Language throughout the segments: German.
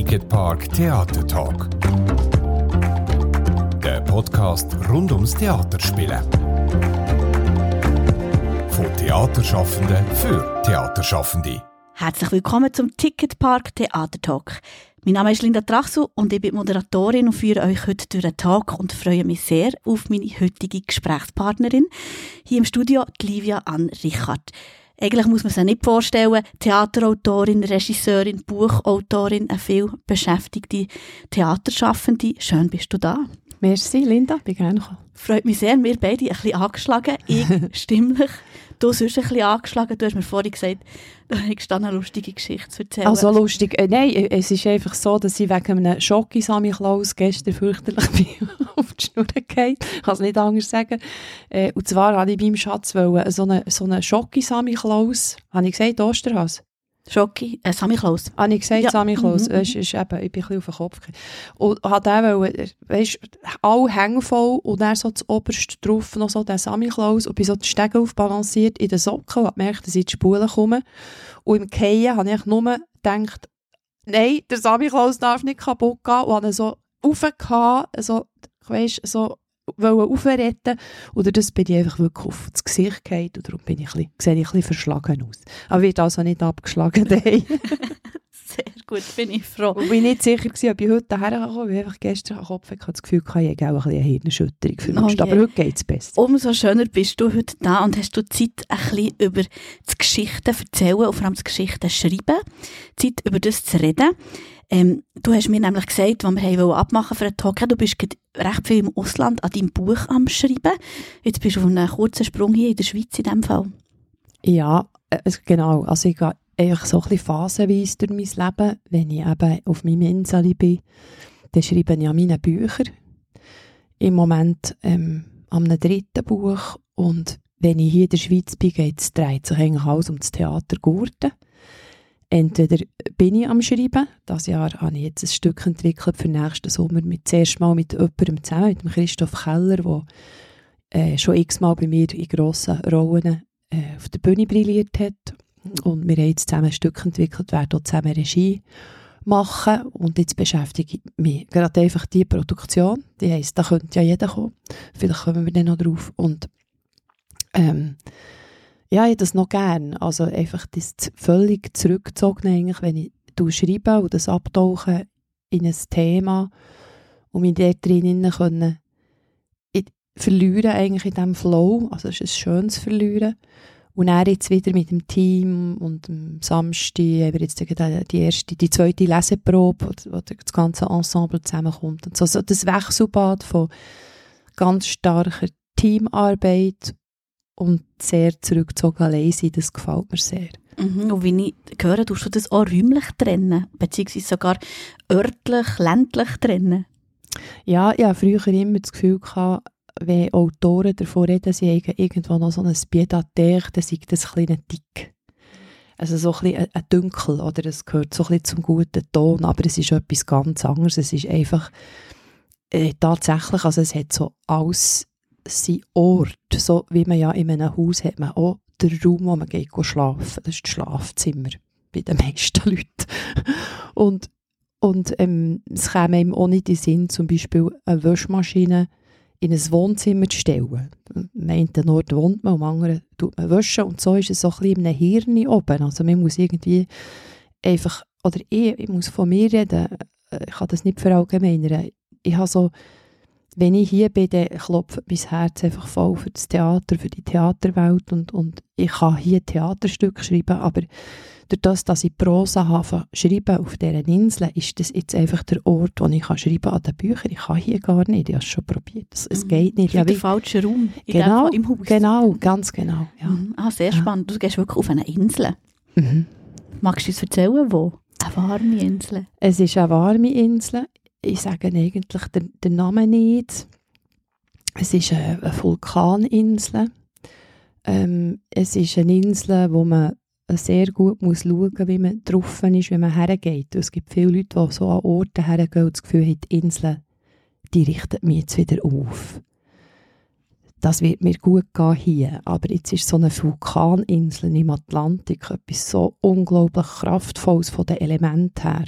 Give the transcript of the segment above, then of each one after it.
Ticketpark Theater Talk. Der Podcast rund ums Theaterspielen. Von Theaterschaffenden für Theaterschaffende. Herzlich willkommen zum Ticketpark Theater Talk. Mein Name ist Linda Trachsu und ich bin Moderatorin und führe euch heute durch den Talk und freue mich sehr auf meine heutige Gesprächspartnerin. Hier im Studio Livia Ann Richard. Eigentlich muss man sich nicht vorstellen, Theaterautorin, Regisseurin, Buchautorin, eine viel beschäftigte Theaterschaffende. Schön bist du da. Merci, Linda, bin gerne gekommen. Freut mich sehr, wir beide ein bisschen angeschlagen. Ich stimmlich, du sonst ein bisschen angeschlagen. Du hast mir vorhin gesagt, du hättest eine lustige Geschichte zu erzählen. Also lustig, äh, nein, äh, es ist einfach so, dass ich wegen einem Schock in Sammy Klaus gestern fürchterlich bin auf die Schnur gefallen. Ich kann es nicht anders sagen. Äh, und zwar habe ich beim Schatz wollen, so einen so eine Schock in Sammy Klaus, habe ich gesagt, Osterhase? Schocki, äh, Sammy Klaus. Habe ich gesagt, Ja. Sammy Klaus, Mhm, ist, ist eben, ich bin ein bisschen auf den Kopf gefallen. Und hat auch wollen, weisst, alle hängen voll und dann so das oberste drauf noch so der Sammy Klaus und bin so die Stege aufbalanciert in den Socken und habe gemerkt, dass ich in die Spulen komme. Und im Kehren habe ich nur gedacht, nein, der Sammy Klaus darf nicht kaputt gehen und habe so raufgehauen, so, weisst, so aufretten oder das bin ich einfach wirklich auf das Gesicht gefallen und darum bin ich ein bisschen, sehe ich ein bisschen verschlagen aus. Aber wird also nicht abgeschlagen. Sehr gut, bin ich froh. Und ich war nicht sicher, gewesen, ob ich heute daher komme, weil ich einfach gestern Kopf hatte, das Gefühl, hatte, ich hätte auch ein bisschen eine Hirnerschütterung verwünscht. Oh Aber heute geht es besser. Umso schöner bist du heute da und hast du Zeit, ein bisschen über die Geschichten erzählen und vor allem die Geschichten schreiben. Zeit, über das zu reden. Ähm, du hast mir nämlich gesagt, als wir abmachen für einen Talk, du bist recht viel im Ausland an deinem Buch am Schreiben. Jetzt bist du auf einem kurzen Sprung hier in der Schweiz in dem Fall. Ja, äh, genau. Also ich gehe so ein bisschen phasenweise durch mein Leben. Wenn ich eben auf meinem Insel bin, dann schreibe ich an meinen Büchern. Im Moment ähm, einem dritten Buch. Und wenn ich hier in der Schweiz bin, geht es dreht sich eigentlich alles um das Theater Gurten. Entweder bin ich am Schreiben, das Jahr habe ich jetzt ein Stück entwickelt für nächsten Sommer, mit, zuerst mal mit jemandem zusammen, mit Christoph Keller, der äh, schon x-mal bei mir in grossen Rollen äh, auf der Bühne brilliert hat. Und wir haben jetzt zusammen ein Stück entwickelt, werden dort zusammen Regie machen. Und jetzt beschäftige ich mich gerade einfach die Produktion. Die heisst, da könnte ja jeder kommen. Vielleicht kommen wir dann noch drauf. Und ähm, ja, ich das noch gern. Also einfach das völlig zurückgezogen eigentlich, wenn ich schreibe und das abtauchen in ein Thema und mich dort drinnen können verlieren eigentlich in diesem Flow. Also es ist ein schönes Verlieren. Und dann jetzt wieder mit dem Team und am Samstag haben wir jetzt die erste, die zweite Leseprobe, wo, wo das ganze Ensemble zusammenkommt. Und so, so das Wechselbad von ganz starker Teamarbeit und sehr zurückgezogen allein sein, das gefällt mir sehr. Mhm. Und wie ich höre, tust du das auch räumlich trennen, beziehungsweise sogar örtlich, ländlich trennen. Ja, ich hatte früher immer das Gefühl, gehabt, wenn Autoren davon reden, sie haben irgendwo noch so ein Pied à terre, dann sei das ein kleiner Dick. Also so ein, bisschen ein, Dunkel, oder es gehört so ein bisschen zum guten Ton, aber es ist etwas ganz anderes. Es ist einfach äh, tatsächlich, also es hat so alles sein Ort, so wie man ja in einem Haus hat man auch den Raum, wo man geht schlafen. Das ist das Schlafzimmer bei den meisten Leuten. Und und ähm, es käme einem auch nicht in den Sinn, zum Beispiel eine Waschmaschine in ein Wohnzimmer zu stellen. Am einen Ort wohnt man, am anderen tut man waschen. Und so ist es so ein bisschen in einem Hirn oben. Also man muss irgendwie einfach, oder ich, ich muss von mir reden, äh, ich kann das nicht verallgemeinern. Ich habe so, wenn ich hier bin, dann klopft mein Herz einfach voll für das Theater, für die Theaterwelt und, und ich kann hier Theaterstücke schreiben, aber durch das, dass ich Prosa habe schreiben auf dieser Insel, ist das jetzt einfach der Ort, wo ich kann schreiben an den Büchern. Ich kann hier gar nicht, ich habe es schon probiert. Es, es Mhm. geht nicht. Ja, den wie, falschen Raum genau, im Haus. genau, ganz genau. Ja. Mhm. Ah, sehr Ja. spannend. Du gehst wirklich auf eine Insel. Mhm. Magst du uns erzählen, wo? Eine warme Insel. Es ist eine warme Insel. Ich sage eigentlich den, den Namen nicht. Es ist eine, Vulkaninsel. Ähm, es ist eine Insel, wo man sehr gut muss schauen muss, wie man drauf ist, wenn man hergeht. Es gibt viele Leute, die so an Orte hergehen und das Gefühl haben, die Insel, die richtet mich jetzt wieder auf. Das wird mir gut gehen hier. Aber jetzt ist so eine Vulkaninsel im Atlantik etwas so unglaublich Kraftvolles von den Elementen her.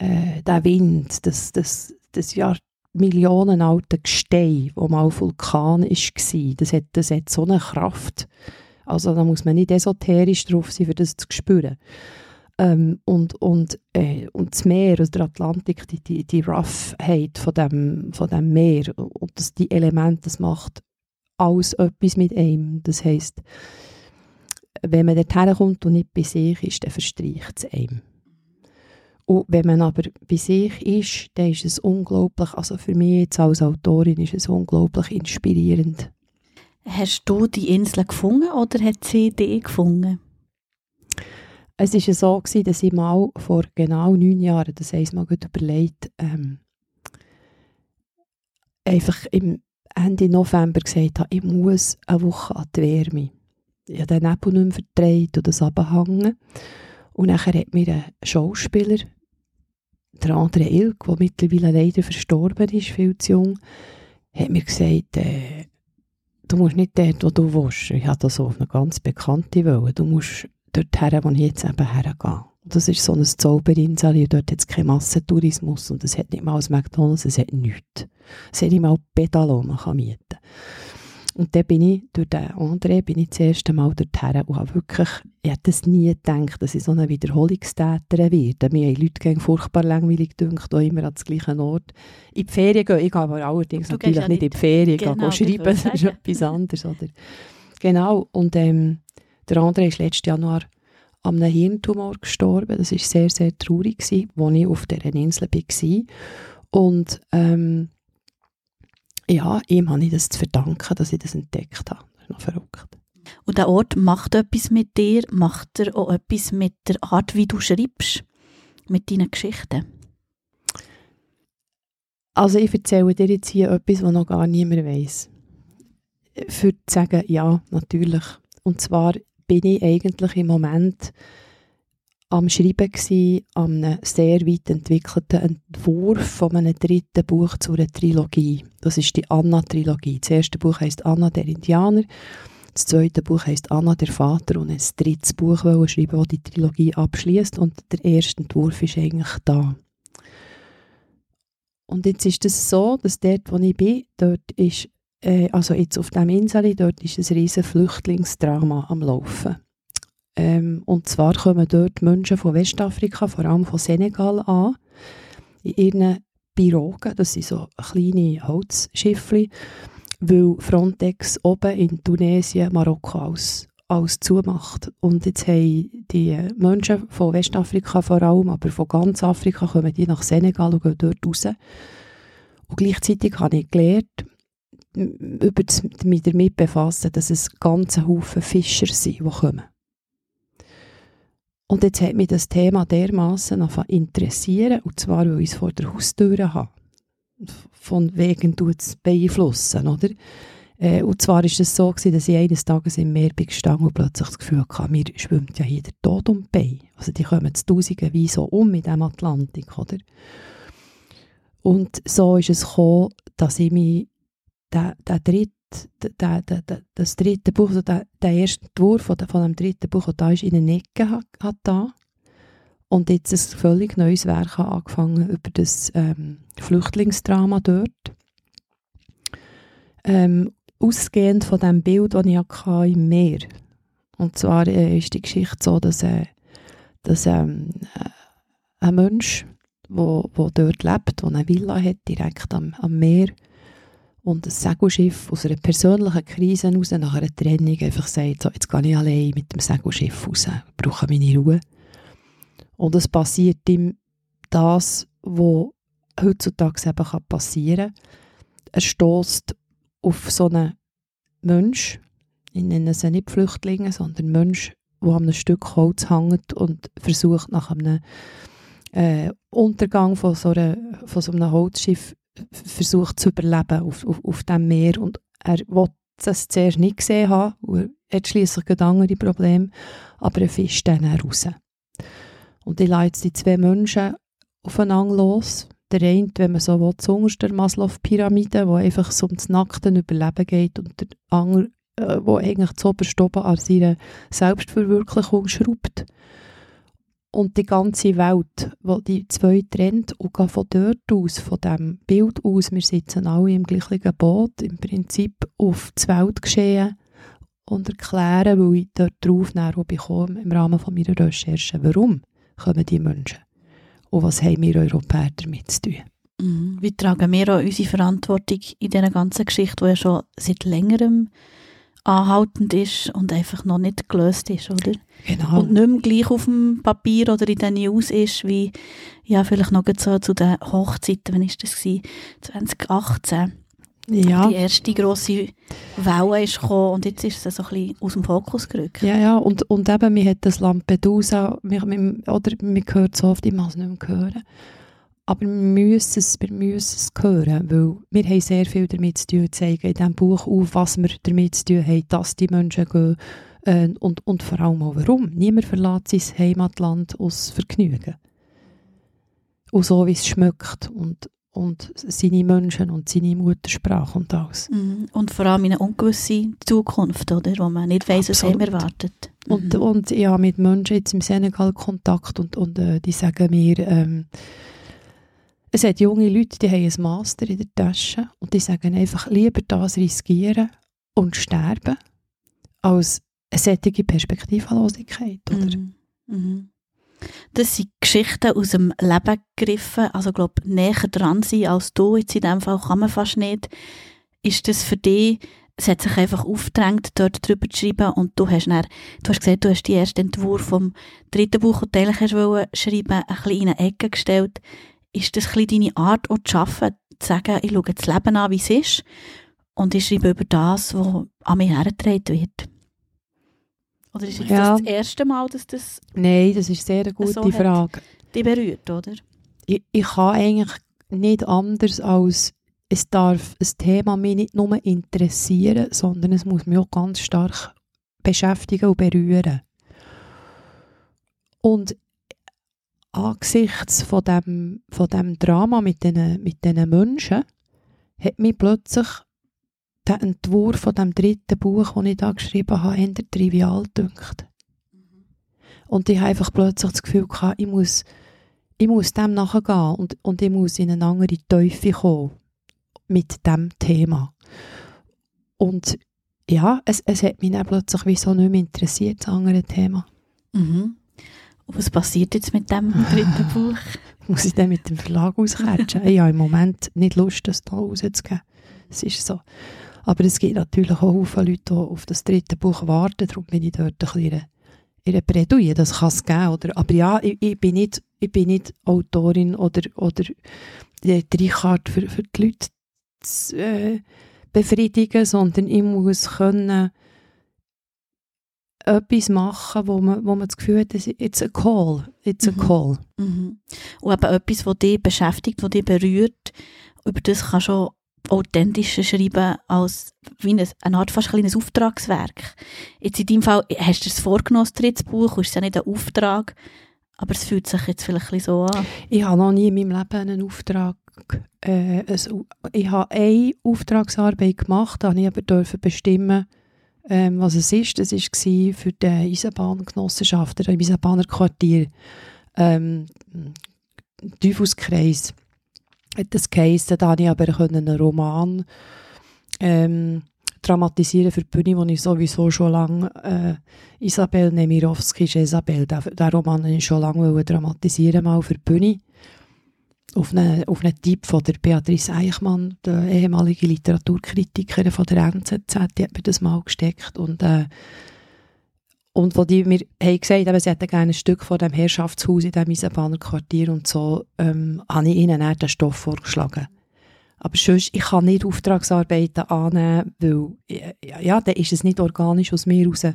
Äh, der Wind, das, das, das Jahr millionenalte Gestein, wo mal Vulkan war, das hat, das hat so eine Kraft. Also da muss man nicht esoterisch drauf sein, für das zu spüren. Ähm, und, und, äh, und das Meer, also der Atlantik, die, die, die Roughheit von dem, von dem Meer und das, die Elemente, das macht alles etwas mit einem. Das heisst, wenn man dorthin kommt und nicht bei sich ist, dann verstreicht es einem. Und wenn man aber bei sich ist, dann ist es unglaublich, also für mich jetzt als Autorin ist es unglaublich inspirierend. Hast du die Insel gefunden oder hat sie dich gefunden? Es war so, gewesen, dass ich mal vor genau neun Jahren, das heisst mal gut überlegt, ähm, einfach im Ende November gesagt habe, ich muss eine Woche an die Wärme. Ich habe den Nebel nicht mehr verdreht und das. Und nachher hat mir ein Schauspieler der andere Ilk, der mittlerweile leider verstorben ist, viel zu jung, hat mir gesagt, äh, du musst nicht dort, wo du willst. Ich hatte so auf eine ganz bekannte Welle. Du musst dort her, wo ich jetzt eben hergehe. Das ist so ein Zauberinsel, dort hat es keinen Massentourismus und es hat nicht mal ein McDonalds, es hat nichts. Es hat nicht mal Pedalo, man kann mieten. Und dann bin ich, durch den André, bin ich das erste Mal dorthin und habe wirklich, ich hätte es nie gedacht, dass ich so eine Wiederholungstäterin werde. Mir haben Leute gegen furchtbar langweilig gedacht, auch immer an den gleichen Ort. In die Ferien gehen, ich gehe aber allerdings du natürlich ja nicht in die Ferien, genau, ich gehe schreiben, das ist etwas anderes. Oder? Genau, und ähm, der André ist letztes Januar an einem Hirntumor gestorben. Das war sehr, sehr traurig, als ich auf dieser Insel war. Und ähm, ja, ihm habe ich das zu verdanken, dass ich das entdeckt habe. Das ist noch verrückt. Und der Ort macht etwas mit dir, macht er auch etwas mit der Art, wie du schreibst, mit deinen Geschichten? Also ich erzähle dir jetzt hier etwas, was noch gar niemand weiß. Für zu sagen, ja, natürlich. Und zwar bin ich eigentlich im Moment am Schreiben gewesen, an einem sehr weit entwickelten Entwurf von einem dritten Buch zu einer Trilogie. Das ist die Anna-Trilogie. Das erste Buch heißt Anna der Indianer, das zweite Buch heißt Anna der Vater und ein drittes Buch wollen schreiben, das die Trilogie abschließt und der erste Entwurf ist eigentlich da. Und jetzt ist es so, dass dort, wo ich bin, dort ist, äh, also jetzt auf dem Insel, dort ist ein riesen Flüchtlingsdrama am Laufen. Ähm, und zwar kommen dort Menschen von Westafrika, vor allem von Senegal an, in ihren Pirogen, das sind so kleine Holzschiffe, weil Frontex oben in Tunesien Marokko als, als zumacht. Und jetzt haben die Menschen von Westafrika vor allem, aber von ganz Afrika, kommen die nach Senegal und gehen dort raus. Und gleichzeitig habe ich gelernt, über das, mich damit befassen, dass es ganze Haufen Fischer sind, die kommen. Und jetzt hat mich das Thema dermaßen interessieren, und zwar, weil ich es vor der Haustür habe. Von wegen tut es beeinflussen, oder? Äh, und zwar ist es so gewesen, dass ich eines Tages im Meer bin gestanden und plötzlich das Gefühl hatte, mir schwimmt ja hier der Tod um Beine. Also die kommen zu Tausenden wie so um in dem Atlantik, oder? Und so ist es gekommen, dass ich mich der, der dritte der, der, der, das dritte Buch, also der, der erste Entwurf von, von dem dritten Buch, das da ist, in eine Ecke hat, hat da. Und jetzt ein völlig neues Werk angefangen über das ähm, Flüchtlingsdrama dort. Ähm, ausgehend von dem Bild, das ich hatte im Meer. Und zwar äh, ist die Geschichte so, dass, äh, dass ähm, äh, ein Mensch, der wo, wo dort lebt, der eine Villa hat, direkt am, am Meer, und ein Segelschiff aus einer persönlichen Krise heraus, nach einer Trennung, einfach sagt, so, jetzt gehe ich allein mit dem Segelschiff raus, ich brauche meine Ruhe. Und es passiert ihm das, was heutzutage eben passieren kann. Er stößt auf so einen Mensch, ich nenne sie nicht Flüchtlinge, sondern Mensch, der an einem Stück Holz hängt und versucht nach einem äh, Untergang von so, einer, von so einem Holzschiff versucht zu überleben auf, auf, auf dem Meer und er wollte das zuerst nicht gesehen haben, er hat schliesslich andere Probleme, aber er fischt dann raus. Und ich lasse die zwei Menschen aufeinander los. Der eine, wenn man so will, zuunterst der Maslow-Pyramide, wo einfach so ums nackten Überleben geht und der andere, äh, wo eigentlich zu oben an seiner Selbstverwirklichung schraubt. Und die ganze Welt, wo die zwei trennt und gehen von dort aus, von dem Bild aus, wir sitzen alle im gleichen Boot, im Prinzip auf das Weltgeschehen und erklären, weil ich dort drauf auch bekomme, im Rahmen von meiner Recherche, warum kommen die Menschen und was haben wir Europäer damit zu tun. Mhm. Wie tragen wir auch unsere Verantwortung in dieser ganzen Geschichte, die ja schon seit längerem anhaltend ist und einfach noch nicht gelöst ist, oder? Genau. Und nicht mehr gleich auf dem Papier oder in den News ist, wie ja, vielleicht noch so zu den Hochzeiten, wann war das? Gewesen? 2018. Ja. Die erste grosse Welle ist gekommen und jetzt ist es so ein bisschen aus dem Fokus gerückt. Ja, ja, und, und eben, mir hat das Lampedusa, wir, wir, oder man hört so oft, ich muss es nicht mehr hören, aber wir müssen es, wir müssen es hören, weil wir haben sehr viel damit zu tun, zeigen in diesem Buch auf, was wir damit zu tun haben, dass die Menschen gehen äh, und, und vor allem auch warum. Niemand verlässt sein Heimatland aus Vergnügen. Und so, wie es schmeckt und, und seine Menschen und seine Muttersprache und alles. Mhm. Und vor allem in eine ungewisse Zukunft, oder? Wo man nicht weiss, was einem erwartet. Und, Mhm. und ich habe mit Menschen jetzt im Senegal Kontakt und, und äh, die sagen mir, ähm, es hat junge Leute, die haben ein Master in der Tasche und die sagen einfach, lieber das riskieren und sterben, als eine solche Perspektivlosigkeit. Oder? Mhm. Mhm. Das sind Geschichten aus dem Leben gegriffen, also glaube näher dran sein als du, jetzt in dem Fall kann man fast nicht. Ist das für dich, es hat sich einfach aufgedrängt, dort drüber zu schreiben und du hast dann, du hast gesagt, du hast den ersten Entwurf vom dritten Buch, den du schreiben, ein bisschen in eine Ecke gestellt. Ist das ein deine Art, auch zu arbeiten, zu sagen, ich schaue das Leben an, wie es ist und ich schreibe über das, was an mich hergetragen wird? Oder ist Ja. das das erste Mal, dass das Nein, das ist sehr eine gute So Frage. dich berührt, oder? Ich, ich kann eigentlich nicht anders als es darf ein Thema mich nicht nur interessieren, sondern es muss mich auch ganz stark beschäftigen und berühren. Und angesichts von dem, von dem Drama mit diesen mit Menschen hat mich plötzlich der Entwurf von dem dritten Buch, das ich da geschrieben habe, eher trivial gedünkt. Und ich habe einfach plötzlich das Gefühl gehabt, ich muss, ich muss dem nachgehen und, und ich muss in eine andere Teufel kommen mit dem Thema. Und ja, es, es hat mich dann plötzlich wie so nicht mehr interessiert, das andere Thema. Mhm. Was passiert jetzt mit dem dritten Buch? Muss ich dann mit dem Verlag auskatschen? ich habe im Moment nicht Lust, das da rauszugeben. Es ist so. Aber es gibt natürlich auch viele Leute, die auf das dritte Buch warten. Darum bin ich dort ein bisschen in einer Bredouille. Das kann es geben. Oder? Aber ja, ich, ich, bin nicht, ich bin nicht Autorin oder, oder die Richard für, für die Leute zu äh, befriedigen, sondern ich muss können etwas machen, wo man, wo man das Gefühl hat, it's a call. It's a Mhm. call. Mhm. Und eben etwas, das dich beschäftigt, das dich berührt, über das kannst du authentischer schreiben als wie eine, eine Art fast ein kleines Auftragswerk. Jetzt in deinem Fall hast du es vorgenommen, das dritte Buch, und es ist ja nicht ein Auftrag, aber es fühlt sich jetzt vielleicht ein so an. Ich habe noch nie in meinem Leben einen Auftrag. Äh, ein, ich habe eine Auftragsarbeit gemacht, da habe ich aber dürfen bestimmen, ähm, was es ist. Das war für die Eisenbahngenossenschaft, im Eisenbahner Quartier, ähm, Teufelskreis. Das geheissen, da konnte ich aber einen Roman ähm, dramatisieren für die Bühne, wo ich sowieso schon lange äh, Isabel Nemirovsky ist Isabel, den, den Roman ich schon lange dramatisieren, mal für die Bühne. Auf einen, auf einen Tipp von der Beatrice Eichmann, der ehemalige Literaturkritikerin von der NZZ, die hat mir das mal gesteckt und äh, und wo die mir haben gesagt haben, sie hätten gerne ein Stück von dem Herrschaftshaus in diesem Eisenbahner Quartier und so, ähm, habe ich ihnen dann den Stoff vorgeschlagen. Aber sonst, ich kann nicht Auftragsarbeiten annehmen, weil, ja, ja, dann ist es nicht organisch aus mir heraus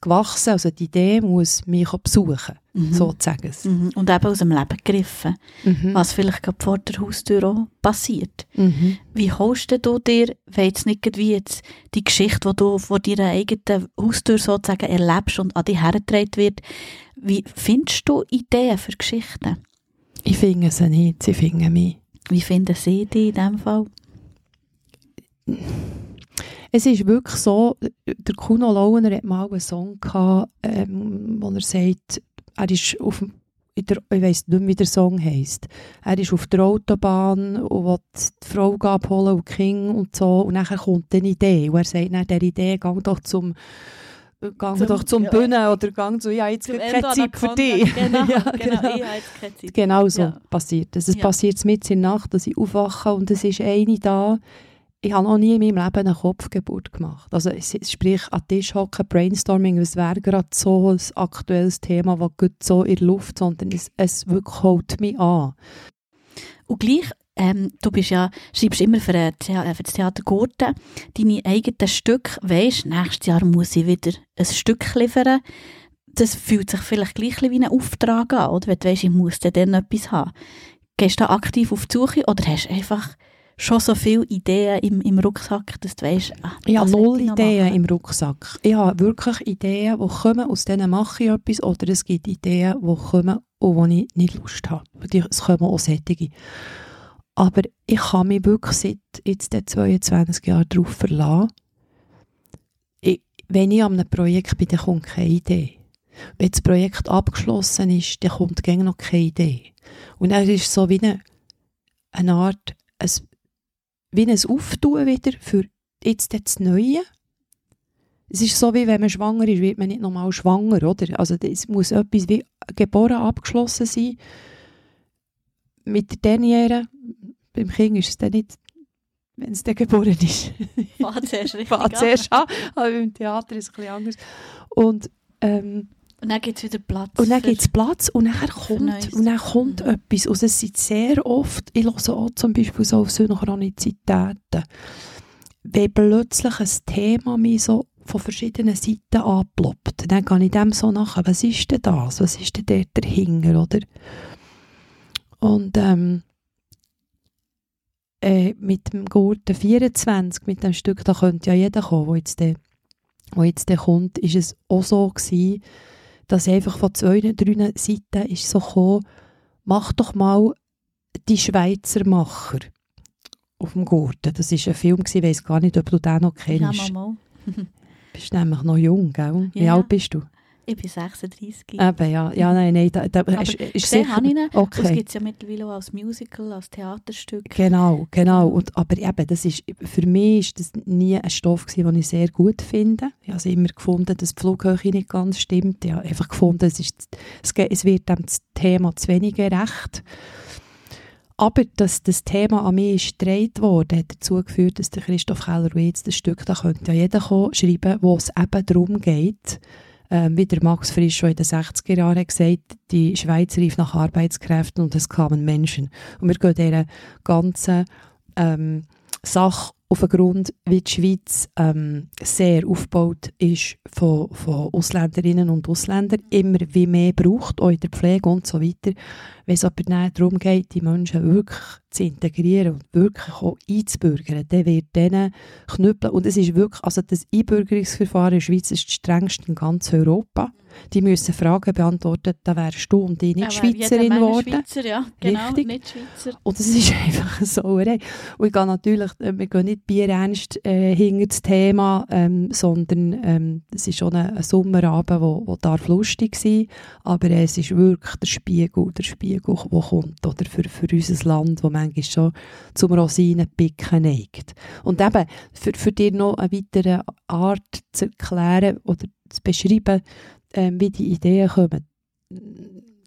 gewachsen. Also die Idee muss mich besuchen, Mhm. sozusagen. Mhm. Und eben aus dem Leben gegriffen, Mhm. was vielleicht gerade vor der Haustür auch passiert. Mhm. Wie holst du dir, wenn jetzt nicht wie jetzt die Geschichte, die du vor deiner eigenen Haustür sozusagen erlebst und an dich hergetragen wird, wie findest du Ideen für Geschichten? Ich finde sie nicht, sie finden mich. Wie finden sie dich in diesem Fall? Es ist wirklich so, der Kuno Launer hat mal einen Song gehabt, ähm, wo er sagt, er ist auf, der, ich weiss nicht, wie der Song heisst. Er ist auf der Autobahn und will die Frau abholen und Kinder und so. Und nachher kommt eine Idee. Und er sagt nach der Idee, geh doch zum, gang Zum- doch zum ja. Bühne oder gang so, ja, jetzt Zum keine Zeit für dich. Genau, ja, genau. genau. Zeit. Genau so Ja. passiert es. Es Ja. passiert mit in der Nacht, dass ich aufwache und es ist eine da. Ich habe noch nie in meinem Leben eine Kopfgeburt gemacht. Also sprich, an Tisch hocken, Brainstorming, es wäre gerade so ein aktuelles Thema, das gut so in der Luft, sondern es, es wirklich holt mich an. Und gleich, ähm, du bist ja, schreibst immer für, Thea- äh, für das Theater Gurten deine eigenen Stücke. Weisst, nächstes Jahr muss ich wieder ein Stück liefern. Das fühlt sich vielleicht gleich wie ein Auftrag an, oder? Wenn du weisst, ich muss dann etwas haben. Gehst du da aktiv auf die Suche oder hast du einfach schon so viele Ideen im, im Rucksack, dass du weisst, ah, Ich habe das will null Ideen im Rucksack. Ich habe wirklich Ideen, die kommen, aus denen mache ich etwas, oder es gibt Ideen, die kommen und wo ich nicht Lust habe. Es kommen auch solche. Aber ich kann mich wirklich seit jetzt den 22 Jahren darauf verlassen, ich, wenn ich an einem Projekt bin, dann kommt keine Idee. Wenn das Projekt abgeschlossen ist, dann kommt gängig noch keine Idee. Und dann ist es so wie eine, eine Art, ein, wie ein Auftun wieder für jetzt das Neue. Es ist so, wie wenn man schwanger ist, wird man nicht nochmal schwanger, oder? Also es muss etwas wie geboren abgeschlossen sein. Mit der Derniere, beim Kind ist es dann nicht, wenn es dann geboren ist. Fahrt zuerst richtig an. zuerst an, aber im Theater ist es ein bisschen anders. Und, ähm, Und dann gibt es wieder Platz. und dann gibt es Platz und dann kommt, und dann kommt Mhm. etwas. Und es sind sehr oft, ich höre auch zum Beispiel so auf Synchronizitäten, wenn plötzlich ein Thema mich so von verschiedenen Seiten anploppt, dann gehe ich dem so nach, was ist denn das? Was ist denn dort dahinter, oder? Und ähm, äh, mit dem Gurten 24, mit dem Stück, da könnte ja jeder kommen, der jetzt, der, wo jetzt der kommt, ist es auch so gewesen, dass einfach von zwei, drei Seiten ist so gekommen, mach doch mal die Schweizer Macher auf dem Gurten. Das war ein Film, ich weiss gar nicht, ob du den noch Ja, kennst. mal. Du bist nämlich noch jung, gell? Wie Ja. alt bist du? Ich bin 36. Eben, ja. Ja, nein, nein. Da, da, Aber ist, ist sicher- habe ich ihn. Okay. gibt es ja mittlerweile auch als Musical, als Theaterstück. Genau, genau. Und, aber eben, das ist, für mich ist das nie ein Stoff gewesen, den ich sehr gut finde. Ich habe also immer gefunden, dass die Flughöhe nicht ganz stimmt. Ich habe einfach gefunden, es, ist, es, wird dem das Thema zu wenig gerecht. Aber dass das Thema an mich gestreit wurde, hat dazu geführt, dass der Christoph Keller jetzt das Stück, da könnte ja jeder kommen, schreiben, wo es eben darum geht, ähm, wie der Max Frisch schon in den 60er Jahren gesagt, die Schweiz rief nach Arbeitskräften und es kamen Menschen. Und wir gehen dieser ganzen ähm, Sache auf den Grund, wie die Schweiz ähm, sehr aufgebaut ist von, von Ausländerinnen und Ausländern, immer wie mehr braucht, auch in der Pflege und so weiter. Wenn es aber dann darum geht, die Menschen wirklich zu integrieren und wirklich auch einzubürgern, dann wird denen knüppeln. Und es ist wirklich, also das Einbürgerungsverfahren in der Schweiz ist das strengste in ganz Europa. Die müssen Fragen beantworten, da wärst du und ich nicht Er Schweizerin geworden. Schweizer, ja. Genau, Richtig. nicht Schweizer. Und es ist einfach eine Sauerei. Und ich gehe natürlich, äh, wir gehen nicht bierernst äh, hinter das Thema, ähm, sondern ähm, es ist schon ein, ein Sommerabend, wo, wo darf lustig sein aber es ist wirklich der Spiegel, der Spiegel, der kommt, oder, für, für unser Land, wo manchmal schon zum Rosinenpicken neigt. Und eben, für, für dir noch eine weitere Art zu erklären oder zu beschreiben, ähm, wie die Ideen kommen,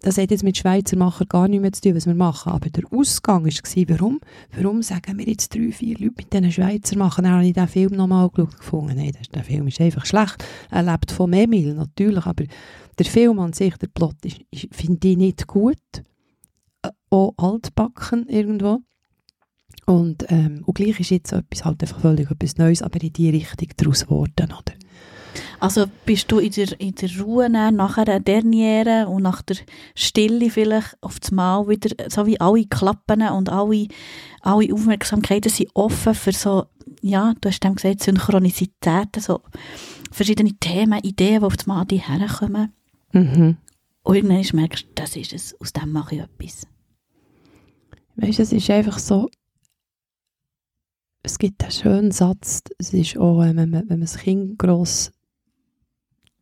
das hat jetzt mit Schweizer Macher gar nichts mehr zu tun, was wir machen. Aber der Ausgang war, warum, warum sagen wir jetzt drei, vier Leute mit diesen Schweizer machen? Dann habe ich den Film nochmal angeschaut und gefunden, nein, der Film ist einfach schlecht. Er lebt vom Emil, natürlich, aber der Film an sich, der Plot, finde ich nicht gut. Äh, Auch altbacken irgendwo. Und, ähm, und gleich ist jetzt etwas halt einfach völlig etwas Neues, aber in die Richtung daraus geworden, oder? Also bist du in der, in der Ruhe dann, nach einer Derniere und nach der Stille vielleicht auf das Mal wieder, so wie alle Klappen und alle, alle Aufmerksamkeiten sind offen für so, ja, du hast dem gesagt, Synchronizitäten, so verschiedene Themen, Ideen, die auf das Mal an dich herkommen. Mhm. Und irgendwann merkst du, das ist es, aus dem mache ich etwas. Weißt du, es ist einfach so, es gibt einen schönen Satz, es ist auch, äh, wenn man, wenn man das Kind gross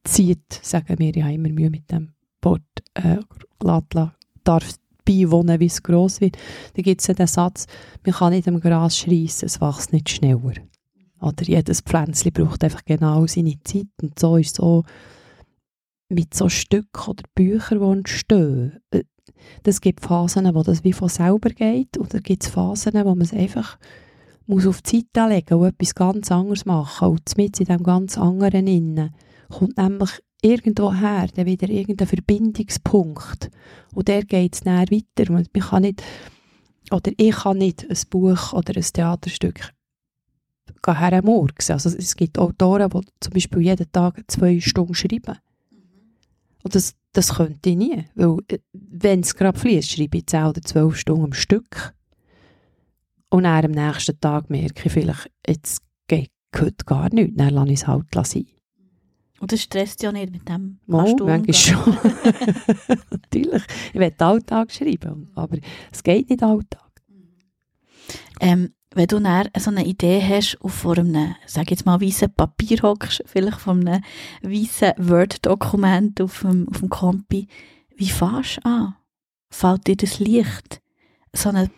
zieht, sagen wir, ich habe immer Mühe mit dem Wort, äh, lässt darf beiwohnen, wie es gross wird. Dann gibt es ja den Satz, man kann nicht am Gras schreissen, es wächst nicht schneller. Oder jedes Pflänzchen braucht einfach genau seine Zeit. Und so ist es auch mit so Stücken oder Büchern, die entstehen. Äh, das gibt Phasen, wo das wie von selber geht. Und dann gibt es Phasen, wo man es einfach muss auf die Zeit legen und etwas ganz anderes machen. Und mit in diesem ganz anderen innen kommt nämlich irgendwo her dann wieder irgendein Verbindungspunkt. Und der geht es dann weiter. Und man kann nicht, oder ich kann nicht ein Buch oder ein Theaterstück hermurksen. Also es gibt Autoren, die zum Beispiel jeden Tag zwei Stunden schreiben. Und das, das könnte ich nie. Weil, äh, wenn es gerade fließt, schreibe ich 10 oder 12 Stunden am Stück. Und dann am nächsten Tag merke ich vielleicht, jetzt geht heute gar nichts, dann lasse ich es halt sein. Und das stresst ja nicht mit dem Mal, manchmal schon. Natürlich. Ich will Alltag schreiben, aber es geht nicht Alltag. Ähm, wenn du dann so eine Idee hast und vor einem, sag jetzt mal, weißen Papier hockst, vielleicht von einem weißen Word-Dokument auf dem, auf dem Kompi, wie fährst du an? Fällt dir das Licht? So einen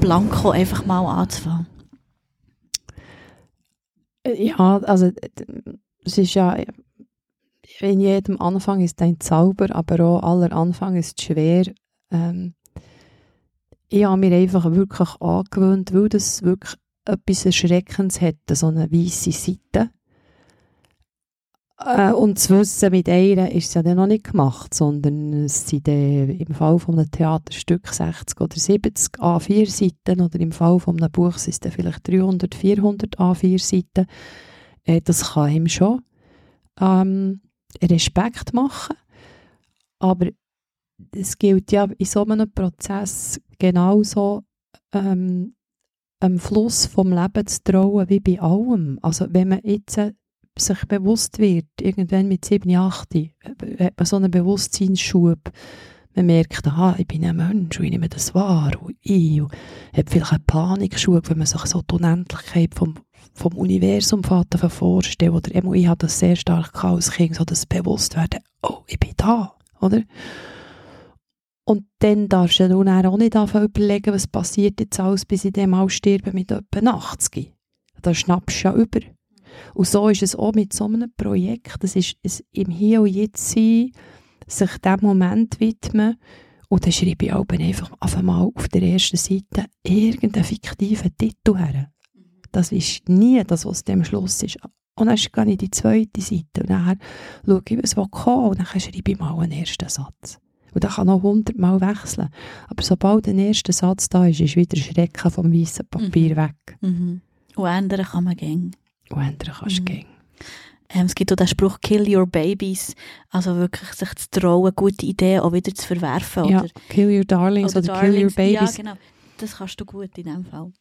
Blanko einfach mal anzufangen? Ja, also es ist ja in jedem Anfang ist ein Zauber, aber auch aller Anfang ist schwer. Ähm, ich habe mir einfach wirklich angewöhnt, weil das wirklich etwas Erschreckendes hat, so eine weiße Seite. Äh, und zu wissen, mit einer ist es ja dann noch nicht gemacht, sondern es sind äh, im Fall von einem Theaterstück 60 oder 70 A4-Seiten oder im Fall von einem Buch sind es vielleicht 300, 400 A4-Seiten. Äh, das kann ihm schon ähm, Respekt machen, aber es gilt ja in so einem Prozess genauso ähm, am Fluss vom Leben zu trauen wie bei allem. Also wenn man jetzt äh, sich bewusst wird, irgendwann mit 7, 8, äh, hat man so einen Bewusstseinsschub. Man merkt, aha, ich bin ein Mensch und ich nehme das wahr. Und ich hat vielleicht einen Panikschub, wenn man sich so die Unendlichkeit vom, vom Universum vorstellt. Oder ich habe das sehr stark als Kind, so das Bewusstwerden, oh, ich bin da, oder? Und dann darfst du dann auch nicht überlegen, was passiert jetzt alles, bis ich dem mal sterbe mit etwa 80. Da schnappst du ja über. Und so ist es auch mit so einem Projekt. Das ist es im Hier und Jetzt sein, sich dem Moment widmen. Und dann schreibe ich auch einfach auf einmal auf der ersten Seite irgendeinen fiktiven Titel her. Das ist nie das, was dem Schluss ist. Und dann gehe ich die zweite Seite und dann schaue ich, was kommt und dann schreibe ich mal einen ersten Satz. Und der kann noch hundertmal wechseln. Aber sobald der erste Satz da ist, ist wieder Schrecken vom weißen Papier mhm. weg. Mhm. Und ändern kann man gehen. Und ändern kannst du mhm. gehen. Ähm, es gibt auch den Spruch «Kill your babies», also wirklich sich zu trauen, gute Ideen auch wieder zu verwerfen. Ja, oder, «Kill your darlings» oder, oder «Kill your babies». Ja, genau. Das kannst du gut in diesem Fall.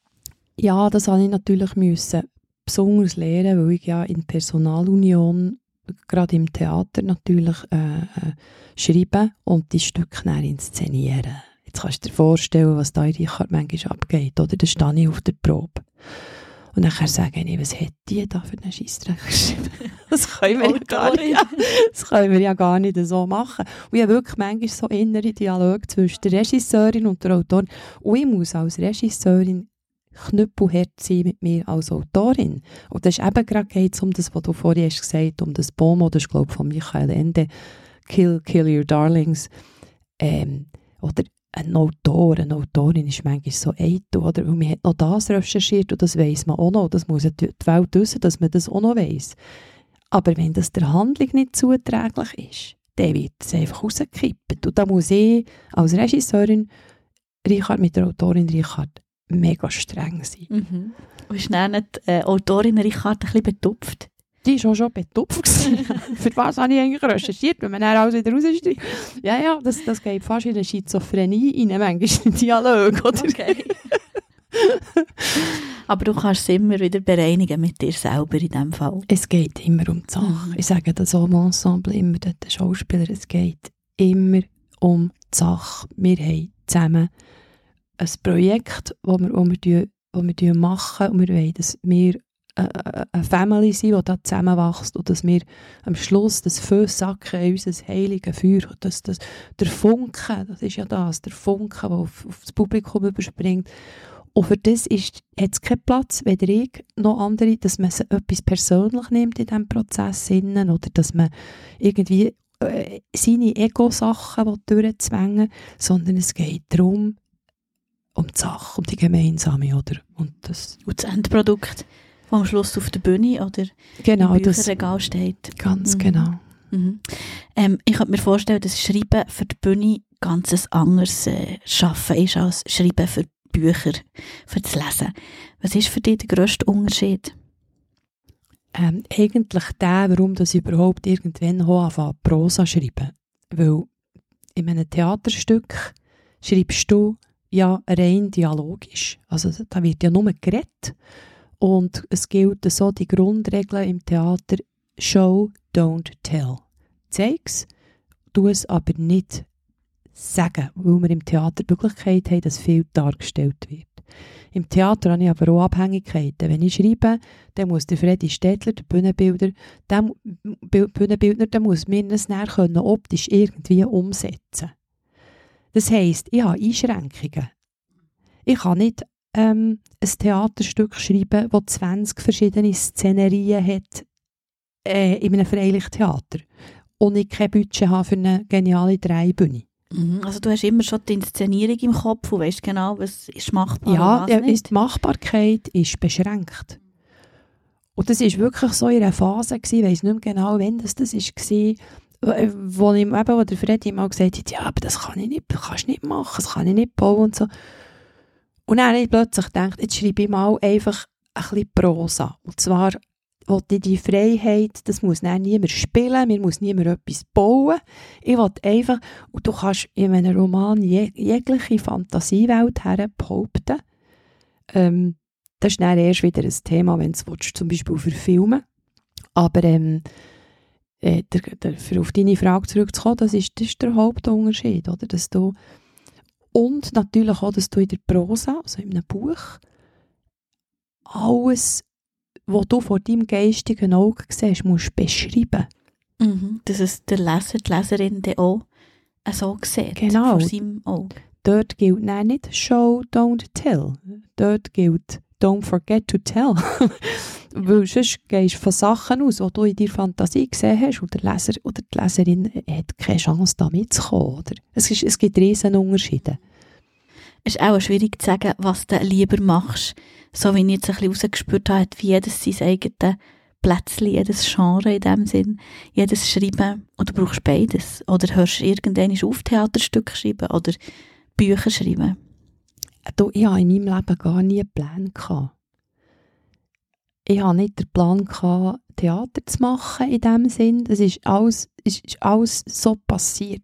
Ja, das habe ich natürlich müssen besonders lernen, weil ich ja in Personalunion gerade im Theater natürlich äh, äh, schreiben und die Stücke dann inszenieren. Jetzt kannst du dir vorstellen, was da in Richard manchmal abgeht, oder? Da stehe ich auf der Probe. Und dann sage ich, was hätte die da für einen Scheissdreck geschrieben? Das können, wir ja gar nicht, das können wir ja gar nicht so machen. Und ich habe wirklich manchmal so innere Dialog zwischen der Regisseurin und der Autorin. Und ich muss als Regisseurin knüppelhart sein mit mir als Autorin. Und das ist eben gerade um das, was du vorhin hast gesagt um das Bomo, das ist glaube ich von Michael Ende, Kill, Kill Your Darlings. Ähm, oder ein Autor, eine Autorin ist manchmal so eitel, oder? Und man hat noch das recherchiert und das weiß man auch noch. Das muss die Welt wissen, dass man das auch noch weiß. Aber wenn das der Handlung nicht zuträglich ist, dann wird es einfach rausgekippt. Und da muss ich als Regisseurin Richard mit der Autorin Richard mega streng sein. Mhm. Und ist dann nicht äh, Autorin Richard ein bisschen betupft? Die war auch schon betupft. Für was habe ich eigentlich recherchiert, wenn man dann alles wieder rausstreicht? Ja, ja, das, das geht fast in eine Schizophrenie rein, manchmal in Dialog, oder? Okay. Aber du kannst es immer wieder bereinigen mit dir selber in diesem Fall. Es geht immer um die Sache. Mhm. Ich sage das auch im Ensemble immer, den Schauspieler, es geht immer um die Sache. Wir haben zusammen ein Projekt, das wir, wo wir, wo wir machen und wir wollen, dass wir äh, äh, eine Family sein, die da zusammenwächst und dass wir am Schluss das Feuersacken in unser heiliges Feuer, das, das, der Funke, das ist ja das, der Funke, der auf, auf das Publikum überspringt. Und für das hat es keinen Platz, weder ich noch andere, dass man etwas persönlich nimmt in diesem Prozess innen, oder dass man irgendwie äh, seine Ego-Sachen durchzwängen sondern es geht darum, um die Sache, um die gemeinsame, oder? Und das, und das Endprodukt, das am Schluss auf der Bühne oder genau, im Bücherregal steht. Ganz mhm. genau. Mhm. Ähm, ich könnte mir vorstellen, dass Schreiben für die Bühne ganz ein anderes äh, Schaffen ist als Schreiben für Bücher, für das Lesen. Was ist für dich der grösste Unterschied? Ähm, eigentlich der, warum ich überhaupt irgendwann anfange, Prosa schreiben. Weil in einem Theaterstück schreibst du ja rein dialogisch. Also da wird ja nur geredet. Und es gilt so die Grundregeln im Theater Show, don't tell. Zeig's, tu es aber nicht sagen, weil wir im Theater die Möglichkeit haben, dass viel dargestellt wird. Im Theater habe ich aber auch Abhängigkeiten. Wenn ich schreibe, dann muss der Freddy Städtler, der Bühnenbilder, der Bühnenbildner, der muss mir optisch irgendwie umsetzen Das heisst, ich habe Einschränkungen. Ich kann nicht ähm, ein Theaterstück schreiben, das 20 verschiedene Szenerien hat äh, in einem Freilichttheater und ich kein Budget habe für eine geniale Dreibühne. Mhm. Also du hast immer schon die Inszenierung im Kopf und weißt genau, was ist machbar ja, und was nicht. die Machbarkeit ist beschränkt. Und das war wirklich so in einer Phase, gewesen, ich weiss nicht mehr genau, wann das, das war, wo, ich, eben, wo der Freddy mal gesagt hat, ja, aber das kann ich nicht, kannst nicht machen, das kann ich nicht bauen und so. Und dann habe ich plötzlich gedacht, jetzt schreibe ich mal einfach ein bisschen Prosa. Und zwar wollte die Freiheit, das muss dann niemand spielen, mir muss niemand etwas bauen. Ich will einfach, und du kannst in einem Roman jeg jegliche Fantasiewelt her behaupten. Ähm, das ist dann erst wieder ein Thema, wenn du es zum Beispiel verfilmen Aber ähm, äh, der, der, für auf deine Frage zurückzukommen, das ist, das ist der Hauptunterschied, oder? Dass du, und natürlich auch, dass du in der Prosa, also in einem Buch, alles was du vor deinem geistigen Auge siehst, musst beschreiben. Mhm, dass es der Leser, die Leserin dann auch so sieht. Genau. Vor seinem Auge. Dort gilt nicht Show, don't tell. Dort gilt Don't forget to tell. Weil sonst gehst du von Sachen aus, die du in deiner Fantasie gesehen hast und der Leser oder die Leserin hat keine Chance, da mitzukommen. Oder? Es, ist, es gibt riesen Unterschiede. Es ist auch schwierig zu sagen, was du lieber machst so wie ich jetzt ein bisschen rausgespürt habe, hat wie jedes sein eigenes Plätzchen, jedes Genre in dem Sinn, jedes Schreiben. Oder du brauchst beides. Oder hörst du irgendwann auf Theaterstücke schreiben oder Bücher schreiben. Du, ich hatte in meinem Leben gar nie einen Plan. Gehabt. Ich hatte nicht den Plan, gehabt, Theater zu machen in dem Sinn. Das ist alles, ist alles so passiert.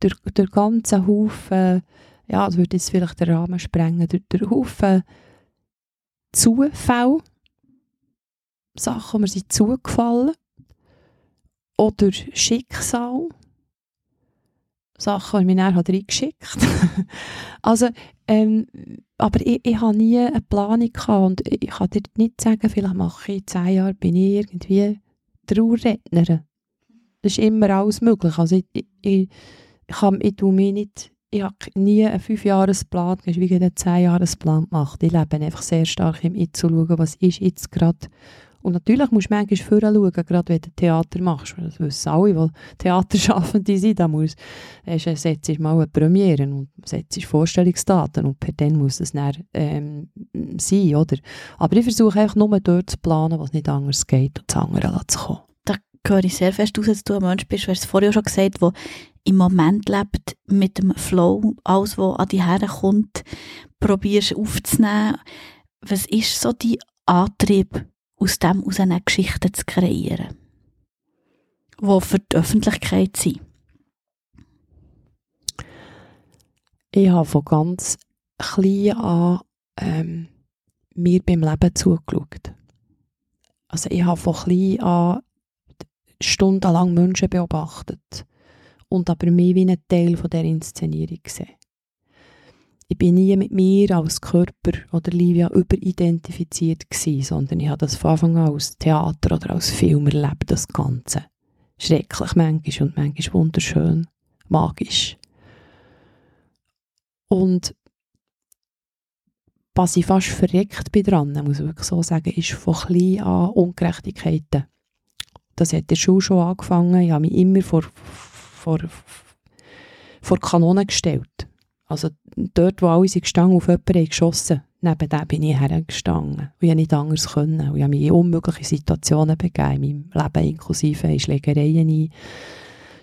Durch, durch ganzen Haufen, ja, das würde jetzt vielleicht den Rahmen sprengen, durch, durch Haufen Zufall, Sachen, die mir sind zugefallen, oder Schicksal, Sachen, die mir dann reingeschickt habe. also, ähm, aber ich, ich habe nie eine Planung gehabt und ich kann dir nicht sagen, vielleicht mache ich in zehn Jahren, bin ich irgendwie Trauerrednerin. Das ist immer alles möglich. Also ich, ich, ich, kann, ich tue mich nicht ich habe nie einen Fünfjahresplan, wie einen Zehnjahresplan gemacht. Ich lebe einfach sehr stark im Jetzt zu schauen, was ist jetzt gerade. Und natürlich musst du manchmal vorher schauen, gerade wenn du Theater machst. Das wissen alle, weil Theaterschaffende sind. Da muss, äh, setzt du mal eine Premiere und setzt Vorstellungsdaten und per dann muss es dann ähm, sein, oder? Aber ich versuche einfach nur dort zu planen, was nicht anders geht und das andere zu kommen. Da höre ich sehr fest aus, dass du ein Mensch bist, du hast es vorher schon gesagt, der im Moment lebt mit dem Flow, alles, was an dich herkommt, probierst aufzunehmen. Was ist so dein Antrieb, aus dem aus einer Geschichte zu kreieren, die für die Öffentlichkeit sind? Ich habe von ganz klein an ähm, mir beim Leben zugeschaut. Also ich habe von klein an stundenlang Menschen beobachtet und aber mehr wie ein Teil von der Inszenierung gesehen. Ich bin nie mit mir als Körper oder Livia überidentifiziert gewesen, sondern ich habe das von Anfang an als Theater oder als Film erlebt, das Ganze. Schrecklich manchmal und manchmal wunderschön, magisch. Und was ich fast verreckt bin dran, muss ich wirklich so sagen, ist von klein an Ungerechtigkeiten. Das hat der Schule schon angefangen. Ich habe mich immer vor, vor, vor Kanonen gestellt. Also dort, wo alle sind gestanden, auf jemanden geschossen, neben dem bin ich hergestanden. Ich nicht anders können. Ich habe mich in unmögliche Situationen begeben, in meinem Leben inklusive in Schlägereien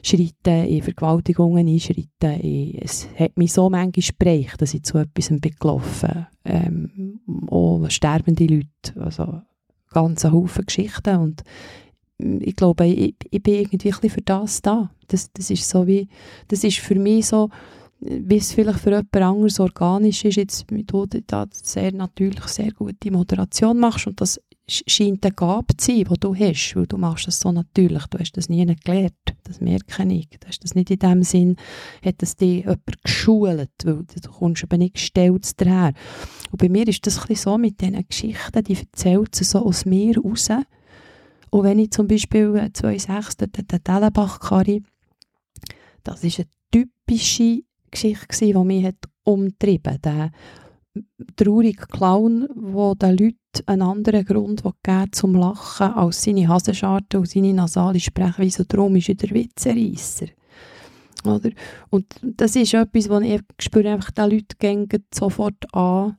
einschreiten, in Vergewaltigungen einschreiten. es hat mich so manchmal gesprächt, dass ich zu etwas bin gelaufen. Ähm, auch sterbende Leute, also ganz Haufen Geschichten und ich glaube, ich, ich bin irgendwie für das da. Das, das ist so wie, das ist für mich so, wie es vielleicht für jemand anderes organisch ist, jetzt, wie du da sehr natürlich sehr gute Moderation machst und das scheint eine Gabe zu sein, die du hast, weil du machst das so natürlich, du hast das nie gelernt, das merke ich, du hast das nicht in dem Sinn, hat das dich jemand geschult, weil du kommst eben nicht gestellt daher. Und bei mir ist das ein so mit diesen Geschichten, die erzählt sie so aus mir raus, und wenn ich zum Beispiel 2,6, den, den Dellenbach-Karri, das ist eine typische Geschichte, die mich umtrieben hat. Der traurige Clown, der den Leuten einen anderen Grund geben zum Lachen als seine Hasenscharte und seine nasale Sprechweise. Darum ist er der Witzereisser. Oder? Und das ist etwas, wo ich spüre, einfach den Leuten sofort an,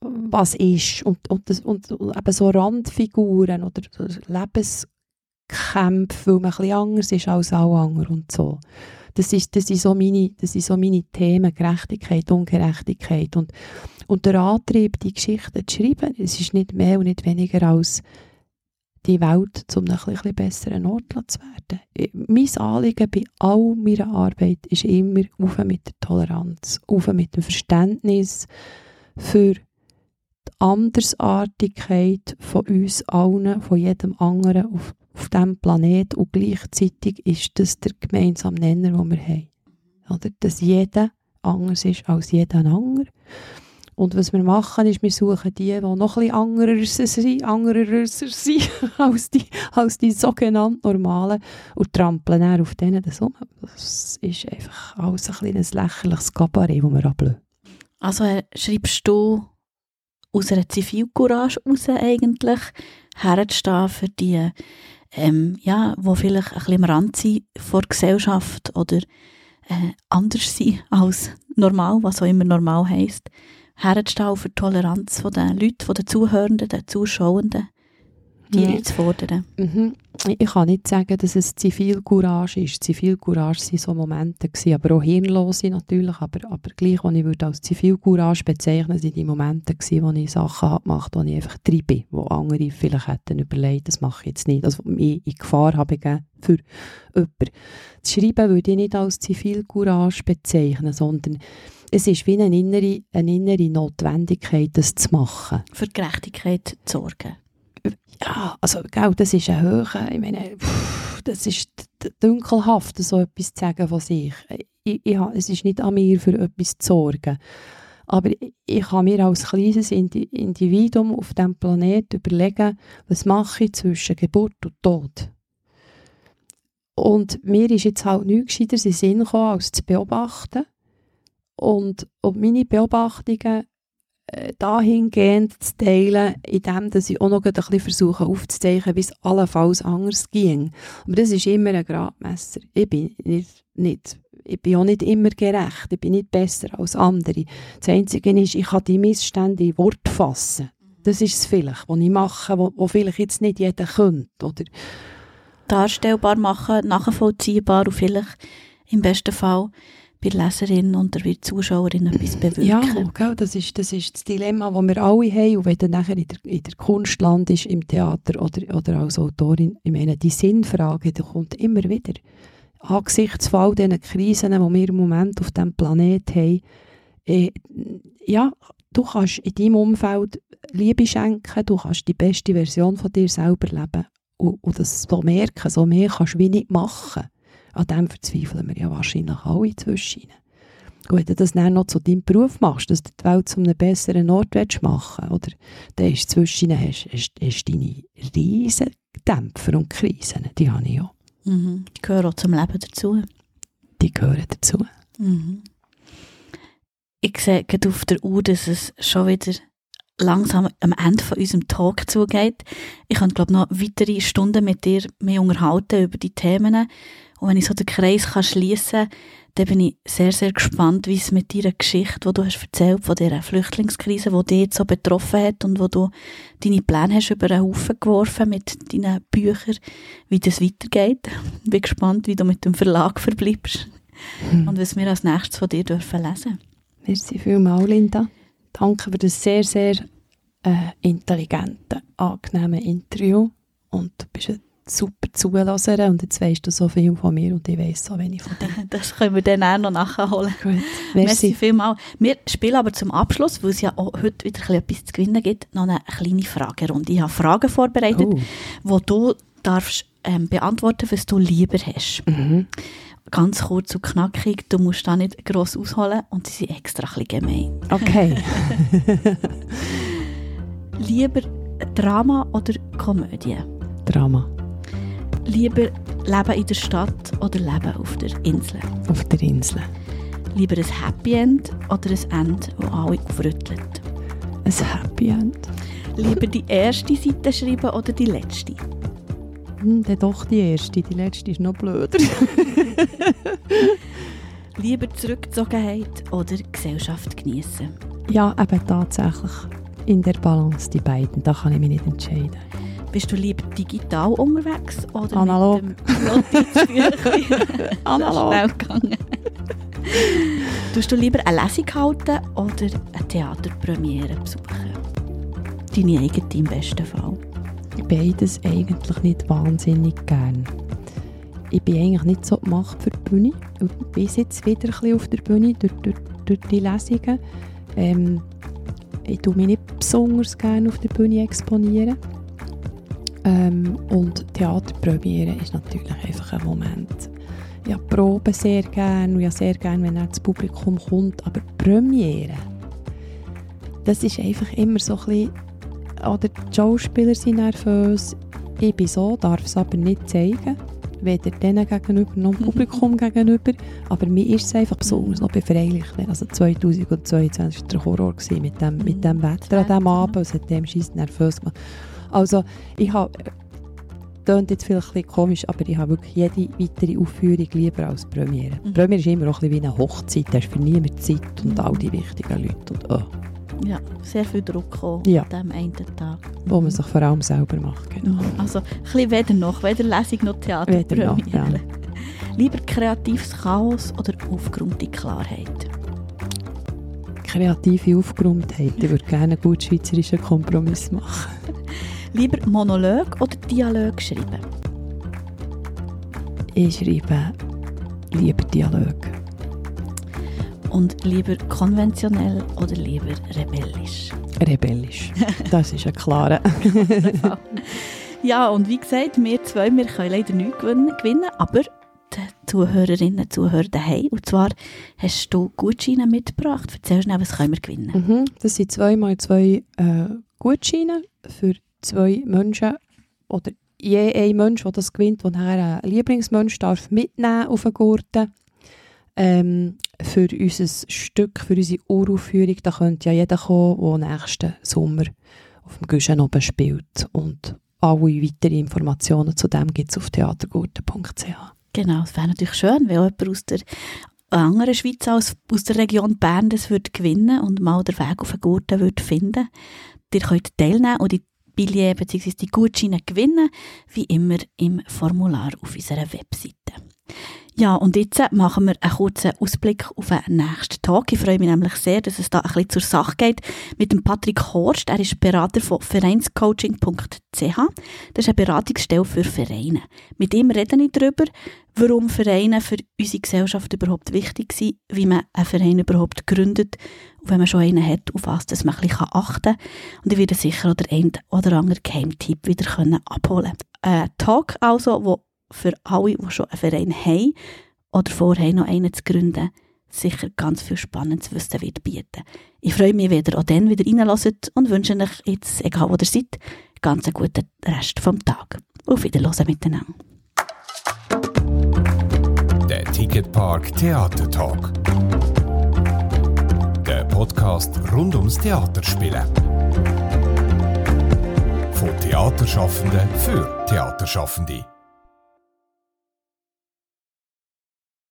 was ist. Und, und, das, und eben so Randfiguren oder Lebenskämpfe, weil man ein bisschen anders ist als alle anderen und so. Das, ist, das, sind so meine, das sind so meine Themen, Gerechtigkeit, Ungerechtigkeit. Und, und der Antrieb, die Geschichte zu schreiben, es ist nicht mehr und nicht weniger als die Welt zu einem ein besseren Ort zu werden. Mein Anliegen bei all meiner Arbeit ist immer auf mit der Toleranz, auf mit dem Verständnis für die Andersartigkeit von uns allen, von jedem anderen auf diesem Planet und gleichzeitig ist das der gemeinsame Nenner, den wir haben. Oder? Dass jeder anders ist als jeder andere. Und was wir machen, ist, wir suchen die, die noch ein bisschen sind, anderer sind als die, als die sogenannten Normalen und trampeln dann auf denen das ist einfach alles ein kleines lächerliches Kabarett, das wir ablösen. Also äh, schreibst du aus einer Zivilcourage heraus eigentlich herzustehen für die, ähm, ja, wo vielleicht ein bisschen am Rand sind vor der Gesellschaft oder äh, anders sind als normal, was auch immer normal heisst, herzustehen für die Toleranz der Leute, den Zuhörenden, der Zuschauenden die ja. zu fordern. Mhm. Ich kann nicht sagen, dass es Zivilcourage ist. Zivilcourage waren so Momente, gewesen, aber auch hirnlose natürlich, aber, aber gleich, was ich würde als Zivilcourage bezeichnen, sind die Momente gewesen, wo ich Sachen gemacht habe, wo ich einfach bin, wo andere vielleicht hätten überlegt, das mache ich jetzt nicht. Also mich in Gefahr habe gegeben für jemanden. Das Schreiben würde ich nicht als Zivilcourage bezeichnen, sondern es ist wie eine innere, eine innere Notwendigkeit, das zu machen. Für Gerechtigkeit zu sorgen ja, also, gell, das ist ein Höhe, ich meine, pff, das ist dunkelhaft, so etwas zu sagen von sich. Ich, ich, es ist nicht an mir, für etwas zu sorgen. Aber ich, ich kann mir als kleines Individuum auf diesem Planeten überlegen, was mache ich zwischen Geburt und Tod. Und mir ist jetzt halt nichts gescheiter in den Sinn gekommen, als zu beobachten. Und, und meine Beobachtungen dahingehend zu teilen, indem dass ich auch noch ein bisschen versuche aufzuzeichnen, wie es allenfalls anders ging. Aber das ist immer ein Gradmesser. Ich bin nicht, nicht ich bin auch nicht immer gerecht, ich bin nicht besser als andere. Das Einzige ist, ich kann die Missstände in Wort fassen. Das ist es vielleicht, was ich mache, was vielleicht jetzt nicht jeder könnte. Oder? Darstellbar machen, nachvollziehbar und vielleicht im besten Fall bei der Leserin und der Zuschauerin etwas bewirken. Ja, gell, das, ist, das ist das Dilemma, das wir alle haben. Und wenn du nachher in der, in der Kunst landest, im Theater oder, oder als Autorin, ich meine, die Sinnfrage, die kommt immer wieder. Angesichts all diesen Krisen, die wir im Moment auf diesem Planeten haben, äh, ja, du kannst in deinem Umfeld Liebe schenken, du kannst die beste Version von dir selber leben. Und, und das so merken, so mehr kannst du wie nicht machen. An dem verzweifeln wir ja wahrscheinlich alle zwischen Und wenn du das dann noch zu deinem Beruf machst, dass du die Welt zu einem besseren Ort willst machen oder dann ist zwischen hast, hast, hast deine riesen Dämpfer und Krisen, die habe ich auch. Mhm. Gehören auch zum Leben dazu. Die gehören dazu. Mhm. Ich sehe gerade auf der Uhr, dass es schon wieder langsam am Ende von unserem Talk zugeht. Ich kann, glaube noch weitere Stunden mit dir mehr unterhalten über die Themen. Und wenn ich so den Kreis kann schliessen kann, dann bin ich sehr, sehr gespannt, wie es mit deiner Geschichte, die du hast erzählt von dieser Flüchtlingskrise, die dich jetzt so betroffen hat und wo du deine Pläne hast über einen Haufen geworfen mit deinen Büchern, wie das weitergeht. Ich bin gespannt, wie du mit dem Verlag verbleibst Hm. und was wir als nächstes von dir dürfen lesen. Merci vielmals, Linda. Danke für das sehr, sehr äh, intelligente, angenehme Interview. Und du bist eine super Zuhörerin und jetzt weisst du so viel von mir und ich weiss so wenig von dir. Das können wir dann auch noch nachholen. Gut, Merci merci. vielmals. Wir spielen aber zum Abschluss, weil es ja auch heute wieder ein bisschen etwas zu gewinnen gibt, noch eine kleine Fragerunde. Ich habe Fragen vorbereitet, Oh. wo du darfst ähm, beantworten, was du lieber hast. Mhm. Ganz kurz und knackig, du musst da nicht gross ausholen und sie sind extra ein bisschen gemein. Okay. Lieber Drama oder Komödie? Drama Lieber Leben in der Stadt oder Leben auf der Insel? auf der Insel. Lieber ein Happy End oder ein Ende, das alle aufrüttelt? Ein Happy End. Lieber die erste Seite schreiben oder die letzte? Hm, dann doch die erste. Die letzte ist noch blöder. Lieber Zurückgezogenheit oder Gesellschaft genießen? ja, eben tatsächlich. In der Balance, die beiden. Da kann ich mich nicht entscheiden. Bist du lieber digital unterwegs oder Analog. Analog. Schnell gegangen. Tust du lieber eine Lesung halten oder eine Theaterpremiere besuchen? Deine eigene im besten Fall. Beides eigentlich nicht wahnsinnig gern. Ich bin eigentlich nicht so gemacht für die Bühne. Und bin jetzt wieder ein bisschen auf der Bühne durch, durch, durch die Lesungen. Ähm, ich tue mich nicht besonders gerne auf der Bühne exponieren. Ähm, und Theaterpremiere ist natürlich einfach ein Moment. Ich habe Proben sehr gerne und habe sehr gerne, wenn dann das Publikum kommt. Aber Premiere, das ist einfach immer so ein bisschen oder die Schauspieler sind nervös. Ich bin so, darf es aber nicht zeigen. Weder denen gegenüber noch dem Publikum gegenüber. Aber mir ist es einfach besonders noch befreilich. Also 2022 war der Horror mit dem, mit dem Wetter an diesem Abend. Es hat dem scheiss nervös gemacht. Also ich habe, klingt jetzt vielleicht ein bisschen komisch, aber ich habe wirklich jede weitere Aufführung lieber als Premiere. Mhm. Premiere ist immer auch ein bisschen wie eine Hochzeit. Da hast für niemand Zeit und all die wichtigen Leute. Und, oh, Ja, sehr viel Druck gekommen Ja. an diesem einen Tag. wo man sich vor allem selber macht. Genau. Also ein bisschen weder noch, weder Lesung noch Weder noch, Theaterpremiere. Lieber kreatives Chaos oder aufgeräumte Klarheit? kreative Aufgeräumtheit. Ich würde gerne einen gut schweizerischen Kompromiss machen. Lieber Monolog oder Dialog schreiben? Ich schreibe lieber Dialog. Und lieber konventionell oder lieber rebellisch? Rebellisch. Das ist ein klarer. Ja, und wie gesagt, wir zwei, wir können leider nicht gewinnen, aber die Zuhörerinnen und Zuhörer daheim. Und zwar hast du Gutscheine mitgebracht. Erzähl schnell, was können wir gewinnen? Mhm. Das sind zwei mal zwei äh, Gutscheine für zwei Menschen oder je ein Mensch, der das gewinnt, der nachher einen Lieblingsmensch darf mitnehmen auf den Gurten. Ähm, für unser Stück, für unsere Uraufführung, da könnte ja jeder kommen, der nächsten Sommer auf dem Güschen oben spielt. Und alle weiteren Informationen zu dem gibt es auf theatergurten.ch. Genau, es wäre natürlich schön, wenn jemand aus der anderen Schweiz als aus der Region Bern das würde gewinnen und mal den Weg auf den Gurten würde finden. Ihr könnt teilnehmen und die Billets bzw. die Gutscheine gewinnen, wie immer im Formular auf unserer Webseite. Ja, und jetzt machen wir einen kurzen Ausblick auf den nächsten Tag. Ich freue mich nämlich sehr, dass es da ein bisschen zur Sache geht mit dem Patrick Horst. Er ist Berater von vereinscoaching.ch. Das ist eine Beratungsstelle für Vereine. Mit ihm rede ich darüber, warum Vereine für unsere Gesellschaft überhaupt wichtig sind, wie man einen Verein überhaupt gründet wenn man schon einen hat, auf was dass man ein bisschen achten kann. Und ich werde sicher auch der ein oder andere Geheimtipp wieder können abholen Ein Talk also, wo für alle, die schon einen Verein haben oder vorhaben, noch einen zu gründen, sicher ganz viel spannendes Wissen wird bieten. Ich freue mich, wenn ihr auch dann wieder reinlässt und wünsche euch jetzt, egal wo ihr seid, ganz einen guten Rest vom Tag. Auf Wiederhören miteinander. Der Ticketpark Theater Talk. Podcast rund ums Theaterspielen. Von Theaterschaffenden für Theaterschaffende.